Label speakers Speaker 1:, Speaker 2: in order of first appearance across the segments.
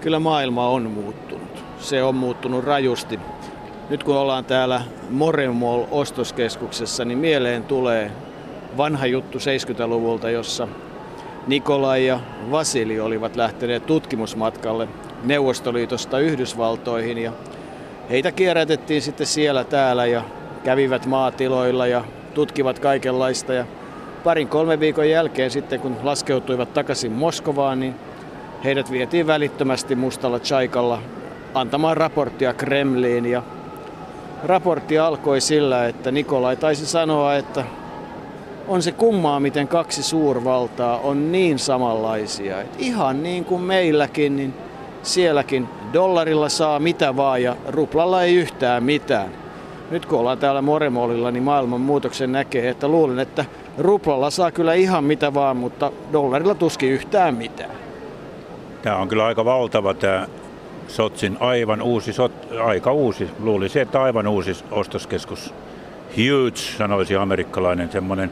Speaker 1: kyllä maailma on muuttunut. Se on muuttunut rajusti. Nyt kun ollaan täällä Moremol ostoskeskuksessa, niin mieleen tulee vanha juttu 70-luvulta, jossa Nikolai ja Vasili olivat lähteneet tutkimusmatkalle Neuvostoliitosta Yhdysvaltoihin ja heitä kierrätettiin sitten siellä täällä ja kävivät maatiloilla ja tutkivat kaikenlaista ja parin kolme viikon jälkeen sitten kun laskeutuivat takaisin Moskovaan, niin heidät vietiin välittömästi mustalla chaikalla antamaan raporttia Kremliin ja raportti alkoi sillä, että Nikolai taisi sanoa, että on se kummaa, miten kaksi suurvaltaa on niin samanlaisia. Et ihan niin kuin meilläkin, niin sielläkin dollarilla saa mitä vaan ja ruplalla ei yhtään mitään. Nyt kun ollaan täällä Moremolilla, niin maailman muutoksen näkee, että luulen, että ruplalla saa kyllä ihan mitä vaan, mutta dollarilla tuskin yhtään mitään.
Speaker 2: Tämä on kyllä aika valtava tämä Sotsin aivan uusi, sot, aika uusi, luulisi, että aivan uusi ostoskeskus. Huge, sanoisi amerikkalainen, semmoinen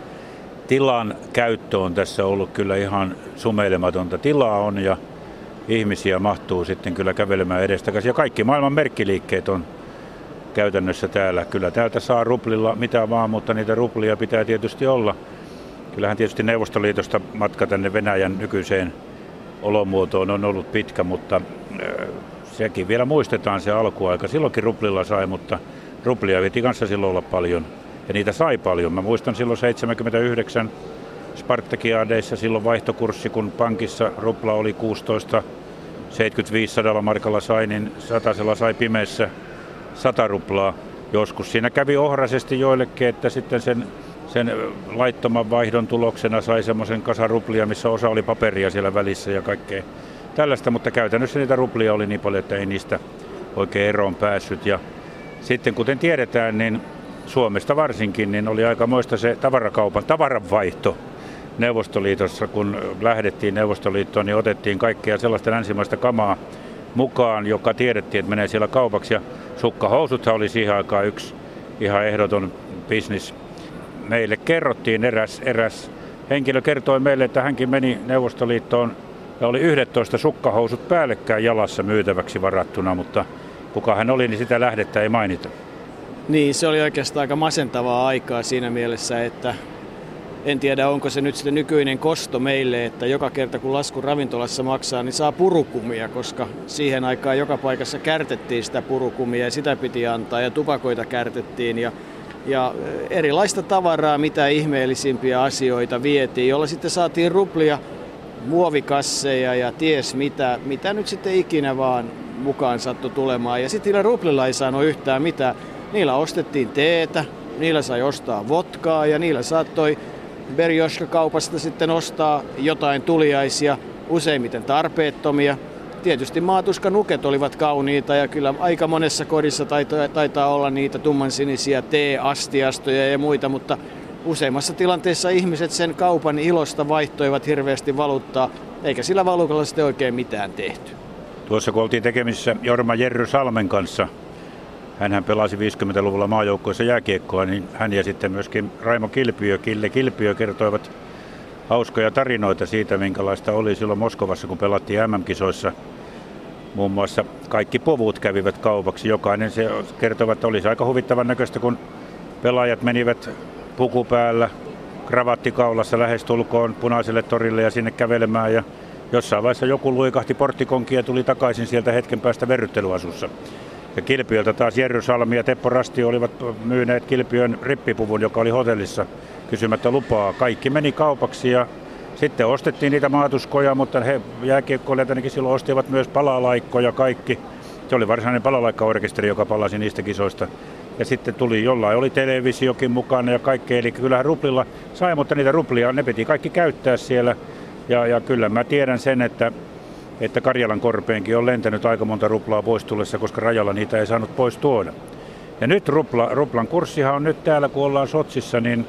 Speaker 2: tilan käyttö on tässä ollut kyllä ihan sumeilematonta. Tilaa on ja ihmisiä mahtuu sitten kyllä kävelemään edestakaisin. Ja kaikki maailman merkkiliikkeet on käytännössä täällä. Kyllä täältä saa ruplilla mitä vaan, mutta niitä ruplia pitää tietysti olla. Kyllähän tietysti Neuvostoliitosta matka tänne Venäjän nykyiseen olomuotoon on ollut pitkä, mutta sekin vielä muistetaan se alkuaika. Silloinkin ruplilla sai, mutta ruplia piti kanssa silloin olla paljon. Ja niitä sai paljon. Mä muistan silloin 79 Spartakiadeissa silloin vaihtokurssi, kun pankissa rupla oli 16, 75 sadalla markalla sai, niin satasella sai pimeässä 100 ruplaa. Joskus siinä kävi ohrasesti joillekin, että sitten sen, sen laittoman vaihdon tuloksena sai semmoisen kasan ruplia, missä osa oli paperia siellä välissä ja kaikkea tällaista, mutta käytännössä niitä ruplia oli niin paljon, että ei niistä oikein eroon päässyt. Ja sitten kuten tiedetään, niin Suomesta varsinkin, niin oli aika moista se tavarakaupan tavaranvaihto Neuvostoliitossa, kun lähdettiin Neuvostoliittoon, niin otettiin kaikkea sellaista länsimaista kamaa mukaan, joka tiedettiin, että menee siellä kaupaksi. Ja sukkahousuthan oli siihen aikaan yksi ihan ehdoton bisnis. Meille kerrottiin eräs, eräs henkilö kertoi meille, että hänkin meni Neuvostoliittoon ja oli 11 sukkahousut päällekkäin jalassa myytäväksi varattuna, mutta kuka hän oli, niin sitä lähdettä ei mainita.
Speaker 1: Niin, se oli oikeastaan aika masentavaa aikaa siinä mielessä, että en tiedä onko se nyt sitten nykyinen kosto meille, että joka kerta kun lasku ravintolassa maksaa, niin saa purukumia, koska siihen aikaan joka paikassa kärtettiin sitä purukumia ja sitä piti antaa ja tupakoita kärtettiin ja, ja erilaista tavaraa, mitä ihmeellisimpiä asioita vietiin, jolla sitten saatiin ruplia muovikasseja ja ties mitä, mitä nyt sitten ikinä vaan mukaan sattui tulemaan. Ja sitten niillä ruplilla ei saanut yhtään mitään. Niillä ostettiin teetä, niillä sai ostaa votkaa ja niillä saattoi Berjoska-kaupasta sitten ostaa jotain tuliaisia, useimmiten tarpeettomia. Tietysti maatuskanuket olivat kauniita ja kyllä aika monessa kodissa taitaa, taitaa olla niitä tummansinisiä teeastiastoja ja muita, mutta useimmassa tilanteessa ihmiset sen kaupan ilosta vaihtoivat hirveästi valuuttaa, eikä sillä valuutalla sitten oikein mitään tehty.
Speaker 2: Tuossa kun oltiin tekemisissä Jorma Jerry Salmen kanssa, hän pelasi 50-luvulla maajoukkoissa jääkiekkoa, niin hän ja sitten myöskin Raimo Kilpiö, Kille Kilpiö kertoivat hauskoja tarinoita siitä, minkälaista oli silloin Moskovassa, kun pelattiin MM-kisoissa. Muun muassa kaikki povut kävivät kaupaksi. Jokainen se kertovat, että olisi aika huvittavan näköistä, kun pelaajat menivät puku päällä, kravattikaulassa lähestulkoon punaiselle torille ja sinne kävelemään. Ja jossain vaiheessa joku luikahti porttikonki ja tuli takaisin sieltä hetken päästä verryttelyasussa. Ja Kilpiöltä taas Jerry Salmi ja Teppo Rasti olivat myyneet Kilpiön rippipuvun, joka oli hotellissa kysymättä lupaa. Kaikki meni kaupaksi ja sitten ostettiin niitä maatuskoja, mutta he jääkiekkoilijat ainakin silloin ostivat myös palalaikkoja kaikki. Se oli varsinainen palalaikkaorkesteri, joka palasi niistä kisoista. Ja sitten tuli jollain, oli televisiokin mukana ja kaikkea, eli kyllähän ruplilla sai, mutta niitä ruplia, ne piti kaikki käyttää siellä. Ja, ja kyllä mä tiedän sen, että, että Karjalan korpeenkin on lentänyt aika monta ruplaa pois tullessa, koska rajalla niitä ei saanut pois tuoda. Ja nyt rupla, ruplan kurssihan on nyt täällä, kun ollaan Sotsissa, niin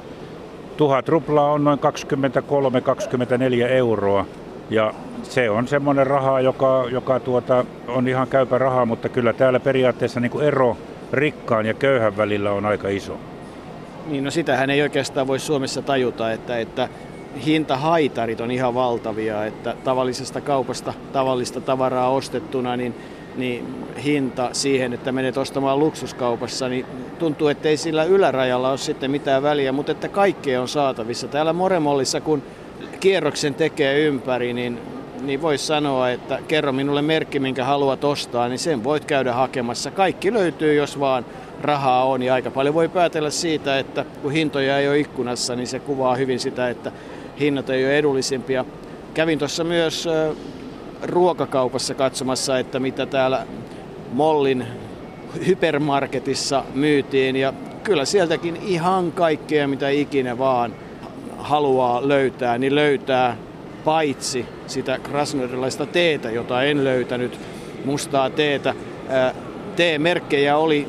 Speaker 2: tuhat ruplaa on noin 23-24 euroa. Ja se on semmoinen raha, joka, joka tuota, on ihan käypä raha, mutta kyllä täällä periaatteessa niin kuin ero rikkaan ja köyhän välillä on aika iso.
Speaker 1: Niin, no sitähän ei oikeastaan voi Suomessa tajuta, että, että hintahaitarit on ihan valtavia, että tavallisesta kaupasta tavallista tavaraa ostettuna, niin niin hinta siihen, että menet ostamaan luksuskaupassa, niin tuntuu, että ei sillä ylärajalla ole sitten mitään väliä, mutta että kaikkea on saatavissa. Täällä Moremollissa, kun kierroksen tekee ympäri, niin, niin voisi sanoa, että kerro minulle merkki, minkä haluat ostaa, niin sen voit käydä hakemassa. Kaikki löytyy, jos vaan rahaa on. Ja aika paljon voi päätellä siitä, että kun hintoja ei ole ikkunassa, niin se kuvaa hyvin sitä, että hinnat ei ole edullisimpia. Kävin tuossa myös ruokakaupassa katsomassa, että mitä täällä Mollin hypermarketissa myytiin. Ja kyllä sieltäkin ihan kaikkea, mitä ikinä vaan haluaa löytää, niin löytää paitsi sitä krasnodarilaista teetä, jota en löytänyt, mustaa teetä. T-merkkejä oli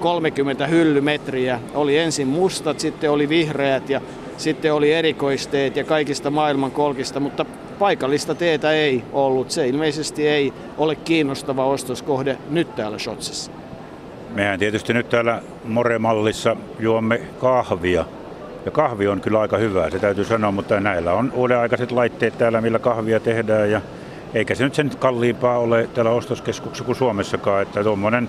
Speaker 1: 30 hyllymetriä. Oli ensin mustat, sitten oli vihreät ja sitten oli erikoisteet ja kaikista maailman kolkista, mutta paikallista teetä ei ollut. Se ilmeisesti ei ole kiinnostava ostoskohde nyt täällä Shotsissa.
Speaker 2: Mehän tietysti nyt täällä Moremallissa juomme kahvia. Ja kahvi on kyllä aika hyvää, se täytyy sanoa, mutta näillä on uudenaikaiset laitteet täällä, millä kahvia tehdään. Ja eikä se nyt sen kalliimpaa ole täällä ostoskeskuksessa kuin Suomessakaan, että tuommoinen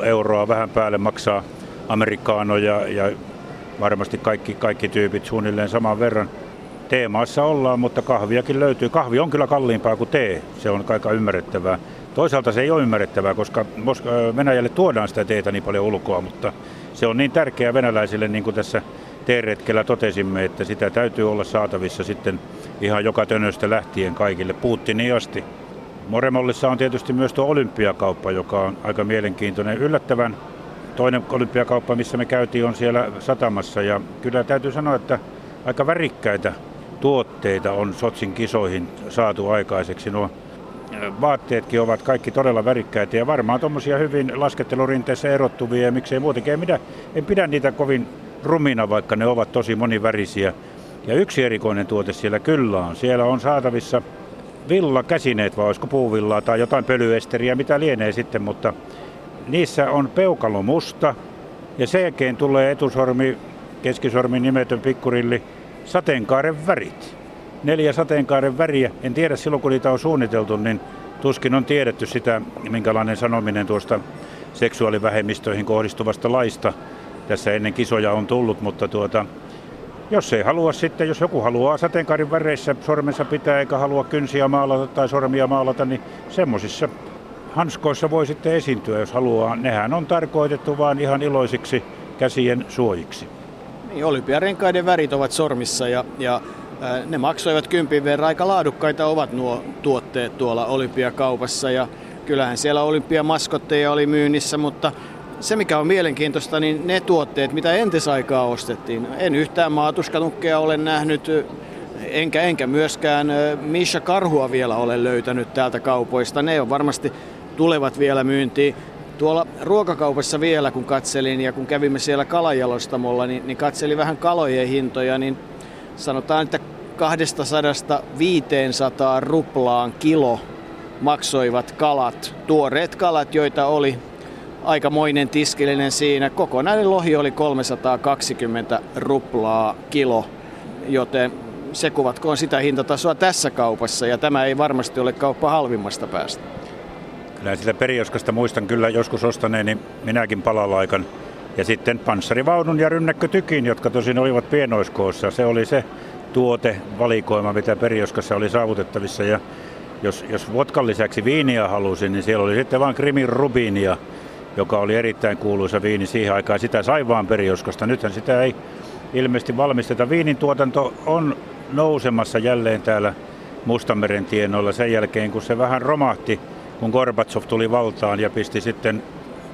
Speaker 2: 2,5 euroa vähän päälle maksaa amerikaano ja, ja varmasti kaikki, kaikki tyypit suunnilleen saman verran. Teemaassa ollaan, mutta kahviakin löytyy. Kahvi on kyllä kalliimpaa kuin tee, se on aika ymmärrettävää. Toisaalta se ei ole ymmärrettävää, koska Venäjälle tuodaan sitä teetä niin paljon ulkoa, mutta se on niin tärkeää venäläisille, niin kuin tässä teeretkellä totesimme, että sitä täytyy olla saatavissa sitten ihan joka tönöstä lähtien kaikille, Putinin asti. Moremollissa on tietysti myös tuo olympiakauppa, joka on aika mielenkiintoinen. Yllättävän toinen olympiakauppa, missä me käytiin, on siellä satamassa. Ja kyllä täytyy sanoa, että aika värikkäitä tuotteita on Sotsin kisoihin saatu aikaiseksi. Nuo vaatteetkin ovat kaikki todella värikkäitä ja varmaan tuommoisia hyvin laskettelurinteessä erottuvia ja miksei muutenkin. En, pidä, en pidä niitä kovin rumina, vaikka ne ovat tosi monivärisiä. Ja yksi erikoinen tuote siellä kyllä on. Siellä on saatavissa villa käsineet, vai olisiko puuvillaa tai jotain pölyesteriä, mitä lienee sitten, mutta niissä on peukalo musta ja sen jälkeen tulee etusormi, keskisormi, nimetön pikkurilli, sateenkaaren värit. Neljä sateenkaaren väriä. En tiedä silloin, kun niitä on suunniteltu, niin tuskin on tiedetty sitä, minkälainen sanominen tuosta seksuaalivähemmistöihin kohdistuvasta laista tässä ennen kisoja on tullut, mutta tuota, jos ei halua sitten, jos joku haluaa sateenkaarin väreissä sormensa pitää eikä halua kynsiä maalata tai sormia maalata, niin semmoisissa hanskoissa voi sitten esiintyä, jos haluaa. Nehän on tarkoitettu vain ihan iloisiksi käsien suojiksi.
Speaker 1: Niin, olympiarenkaiden värit ovat sormissa ja, ja ne maksoivat kympin verran. Aika laadukkaita ovat nuo tuotteet tuolla olympiakaupassa ja kyllähän siellä olympiamaskotteja oli myynnissä, mutta se mikä on mielenkiintoista, niin ne tuotteet, mitä entisaikaa ostettiin. En yhtään maatuskanukkeja ole nähnyt, enkä, enkä myöskään Misha Karhua vielä ole löytänyt täältä kaupoista. Ne on varmasti tulevat vielä myyntiin. Tuolla ruokakaupassa vielä, kun katselin ja kun kävimme siellä kalajalostamolla, niin, niin katselin vähän kalojen hintoja, niin sanotaan, että 200-500 ruplaan kilo maksoivat kalat, tuoreet kalat, joita oli aikamoinen tiskillinen siinä. Kokonainen lohi oli 320 ruplaa kilo, joten se kuvatkoon sitä hintatasoa tässä kaupassa ja tämä ei varmasti ole kauppa halvimmasta päästä.
Speaker 2: Kyllä sitä perioskasta muistan kyllä joskus ostaneeni minäkin palalaikan. Ja sitten panssarivaunun ja rynnäkkötykin, jotka tosin olivat pienoiskoossa. Se oli se tuotevalikoima, mitä perioskassa oli saavutettavissa. Ja jos, jos vodkan lisäksi viiniä halusin, niin siellä oli sitten vain Krimin rubinia, joka oli erittäin kuuluisa viini siihen aikaan. Sitä sai vaan perioskasta. Nythän sitä ei ilmeisesti valmisteta. Viinin tuotanto on nousemassa jälleen täällä Mustanmeren tienoilla sen jälkeen, kun se vähän romahti kun Gorbatsov tuli valtaan ja pisti sitten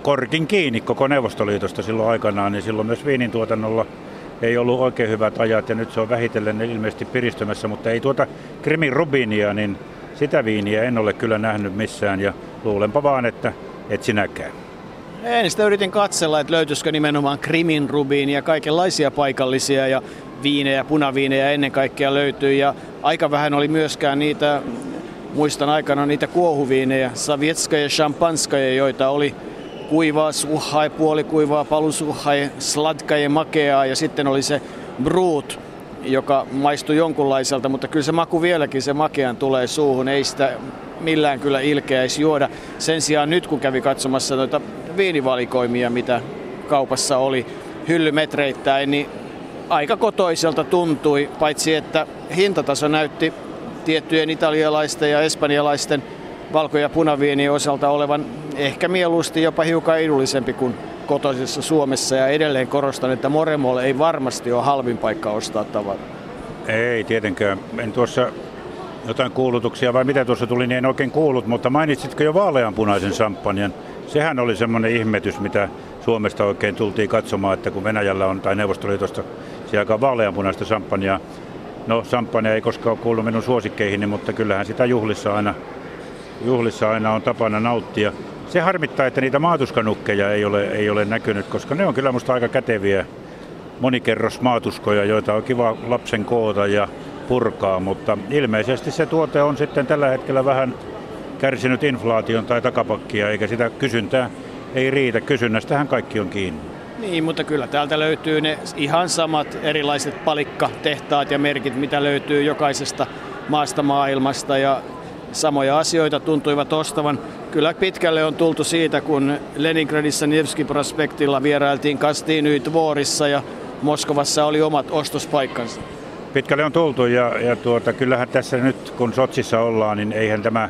Speaker 2: korkin kiinni koko Neuvostoliitosta silloin aikanaan, niin silloin myös viinin tuotannolla ei ollut oikein hyvät ajat ja nyt se on vähitellen ilmeisesti piristymässä, mutta ei tuota Krimin rubinia, niin sitä viiniä en ole kyllä nähnyt missään ja luulenpa vaan, että et sinäkään.
Speaker 1: En sitä yritin katsella, että löytyisikö nimenomaan Krimin rubiinia, kaikenlaisia paikallisia ja viinejä, punaviinejä ennen kaikkea löytyy ja aika vähän oli myöskään niitä Muistan aikana niitä kuohuviinejä, savietska ja champanskaja, joita oli kuivaa suhai, puolikuivaa palusuhai, sladka ja makeaa ja sitten oli se brut, joka maistui jonkunlaiselta, mutta kyllä se maku vieläkin, se makean tulee suuhun, ei sitä millään kyllä ilkeäisi juoda. Sen sijaan nyt kun kävi katsomassa noita viinivalikoimia, mitä kaupassa oli hyllymetreittäin, niin aika kotoiselta tuntui, paitsi että hintataso näytti tiettyjen italialaisten ja espanjalaisten valko- ja punaviinien osalta olevan ehkä mieluusti jopa hiukan edullisempi kuin kotoisessa Suomessa. Ja edelleen korostan, että Moremol ei varmasti ole halvin paikka ostaa tavaraa.
Speaker 2: Ei tietenkään. En tuossa jotain kuulutuksia vai mitä tuossa tuli, niin en oikein kuullut, mutta mainitsitko jo vaaleanpunaisen samppanjan? Sehän oli semmoinen ihmetys, mitä Suomesta oikein tultiin katsomaan, että kun Venäjällä on, tai Neuvostoliitosta, se aika vaaleanpunaista samppanjaa. No, samppania ei koskaan ole kuullut minun suosikkeihin, mutta kyllähän sitä juhlissa aina, juhlissa aina on tapana nauttia. Se harmittaa, että niitä maatuskanukkeja ei ole, ei ole näkynyt, koska ne on kyllä musta aika käteviä monikerrosmaatuskoja, joita on kiva lapsen koota ja purkaa, mutta ilmeisesti se tuote on sitten tällä hetkellä vähän kärsinyt inflaation tai takapakkia, eikä sitä kysyntää ei riitä. Kysynnästähän kaikki on kiinni.
Speaker 1: Niin, mutta kyllä täältä löytyy ne ihan samat erilaiset palikkatehtaat ja merkit, mitä löytyy jokaisesta maasta maailmasta ja samoja asioita tuntuivat ostavan. Kyllä pitkälle on tultu siitä, kun Leningradissa Nevski prospektilla vierailtiin Kastiinyit Vuorissa ja Moskovassa oli omat ostospaikkansa.
Speaker 2: Pitkälle on tultu ja, ja tuota, kyllähän tässä nyt kun Sotsissa ollaan, niin eihän tämä,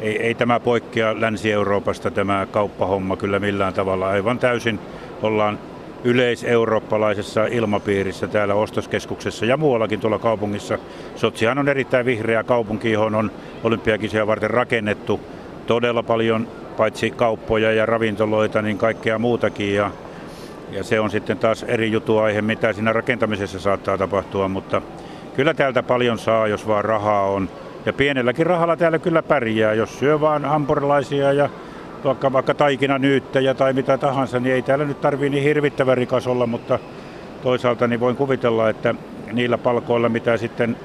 Speaker 2: ei, ei tämä poikkea Länsi-Euroopasta tämä kauppahomma kyllä millään tavalla. Aivan täysin ollaan yleiseurooppalaisessa ilmapiirissä täällä ostoskeskuksessa ja muuallakin tuolla kaupungissa. Sotsihan on erittäin vihreä kaupunki, johon on olympiakisia varten rakennettu todella paljon paitsi kauppoja ja ravintoloita, niin kaikkea muutakin. Ja, ja se on sitten taas eri jutuaihe, mitä siinä rakentamisessa saattaa tapahtua, mutta kyllä täältä paljon saa, jos vaan rahaa on. Ja pienelläkin rahalla täällä kyllä pärjää, jos syö vaan hampurilaisia ja vaikka, vaikka taikinanyyttäjä tai mitä tahansa, niin ei täällä nyt tarvii niin hirvittävän rikas olla, mutta toisaalta niin voin kuvitella, että niillä palkoilla, mitä sitten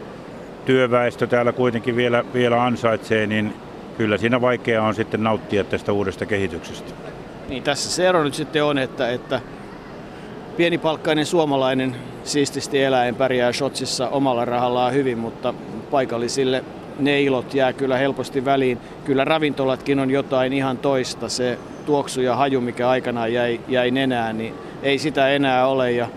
Speaker 2: työväestö täällä kuitenkin vielä, vielä ansaitsee, niin kyllä siinä vaikea on sitten nauttia tästä uudesta kehityksestä.
Speaker 1: Niin tässä se ero nyt sitten on, että, että pienipalkkainen suomalainen siististi eläen pärjää Shotsissa omalla rahallaan hyvin, mutta paikallisille ne ilot jää kyllä helposti väliin. Kyllä ravintolatkin on jotain ihan toista. Se tuoksu ja haju, mikä aikanaan jäi, jäi nenään, niin ei sitä enää ole. Ja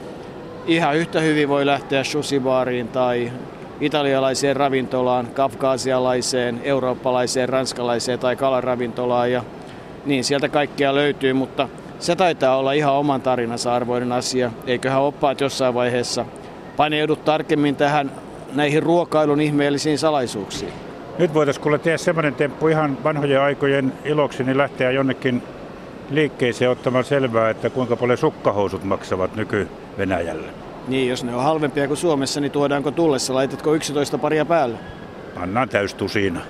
Speaker 1: ihan yhtä hyvin voi lähteä susibaariin tai italialaiseen ravintolaan, kafkaasialaiseen, eurooppalaiseen, ranskalaiseen tai kalaravintolaan. Ja niin sieltä kaikkea löytyy, mutta se taitaa olla ihan oman tarinansa arvoinen asia. Eiköhän oppaat jossain vaiheessa paneudut tarkemmin tähän näihin ruokailun ihmeellisiin salaisuuksiin.
Speaker 2: Nyt voitaisiin kuule tehdä semmoinen temppu ihan vanhojen aikojen iloksi, niin lähteä jonnekin liikkeeseen ottamaan selvää, että kuinka paljon sukkahousut maksavat nyky-Venäjällä.
Speaker 1: Niin, jos ne on halvempia kuin Suomessa, niin tuodaanko tullessa? Laitatko 11 paria päälle?
Speaker 2: Annan täystusina.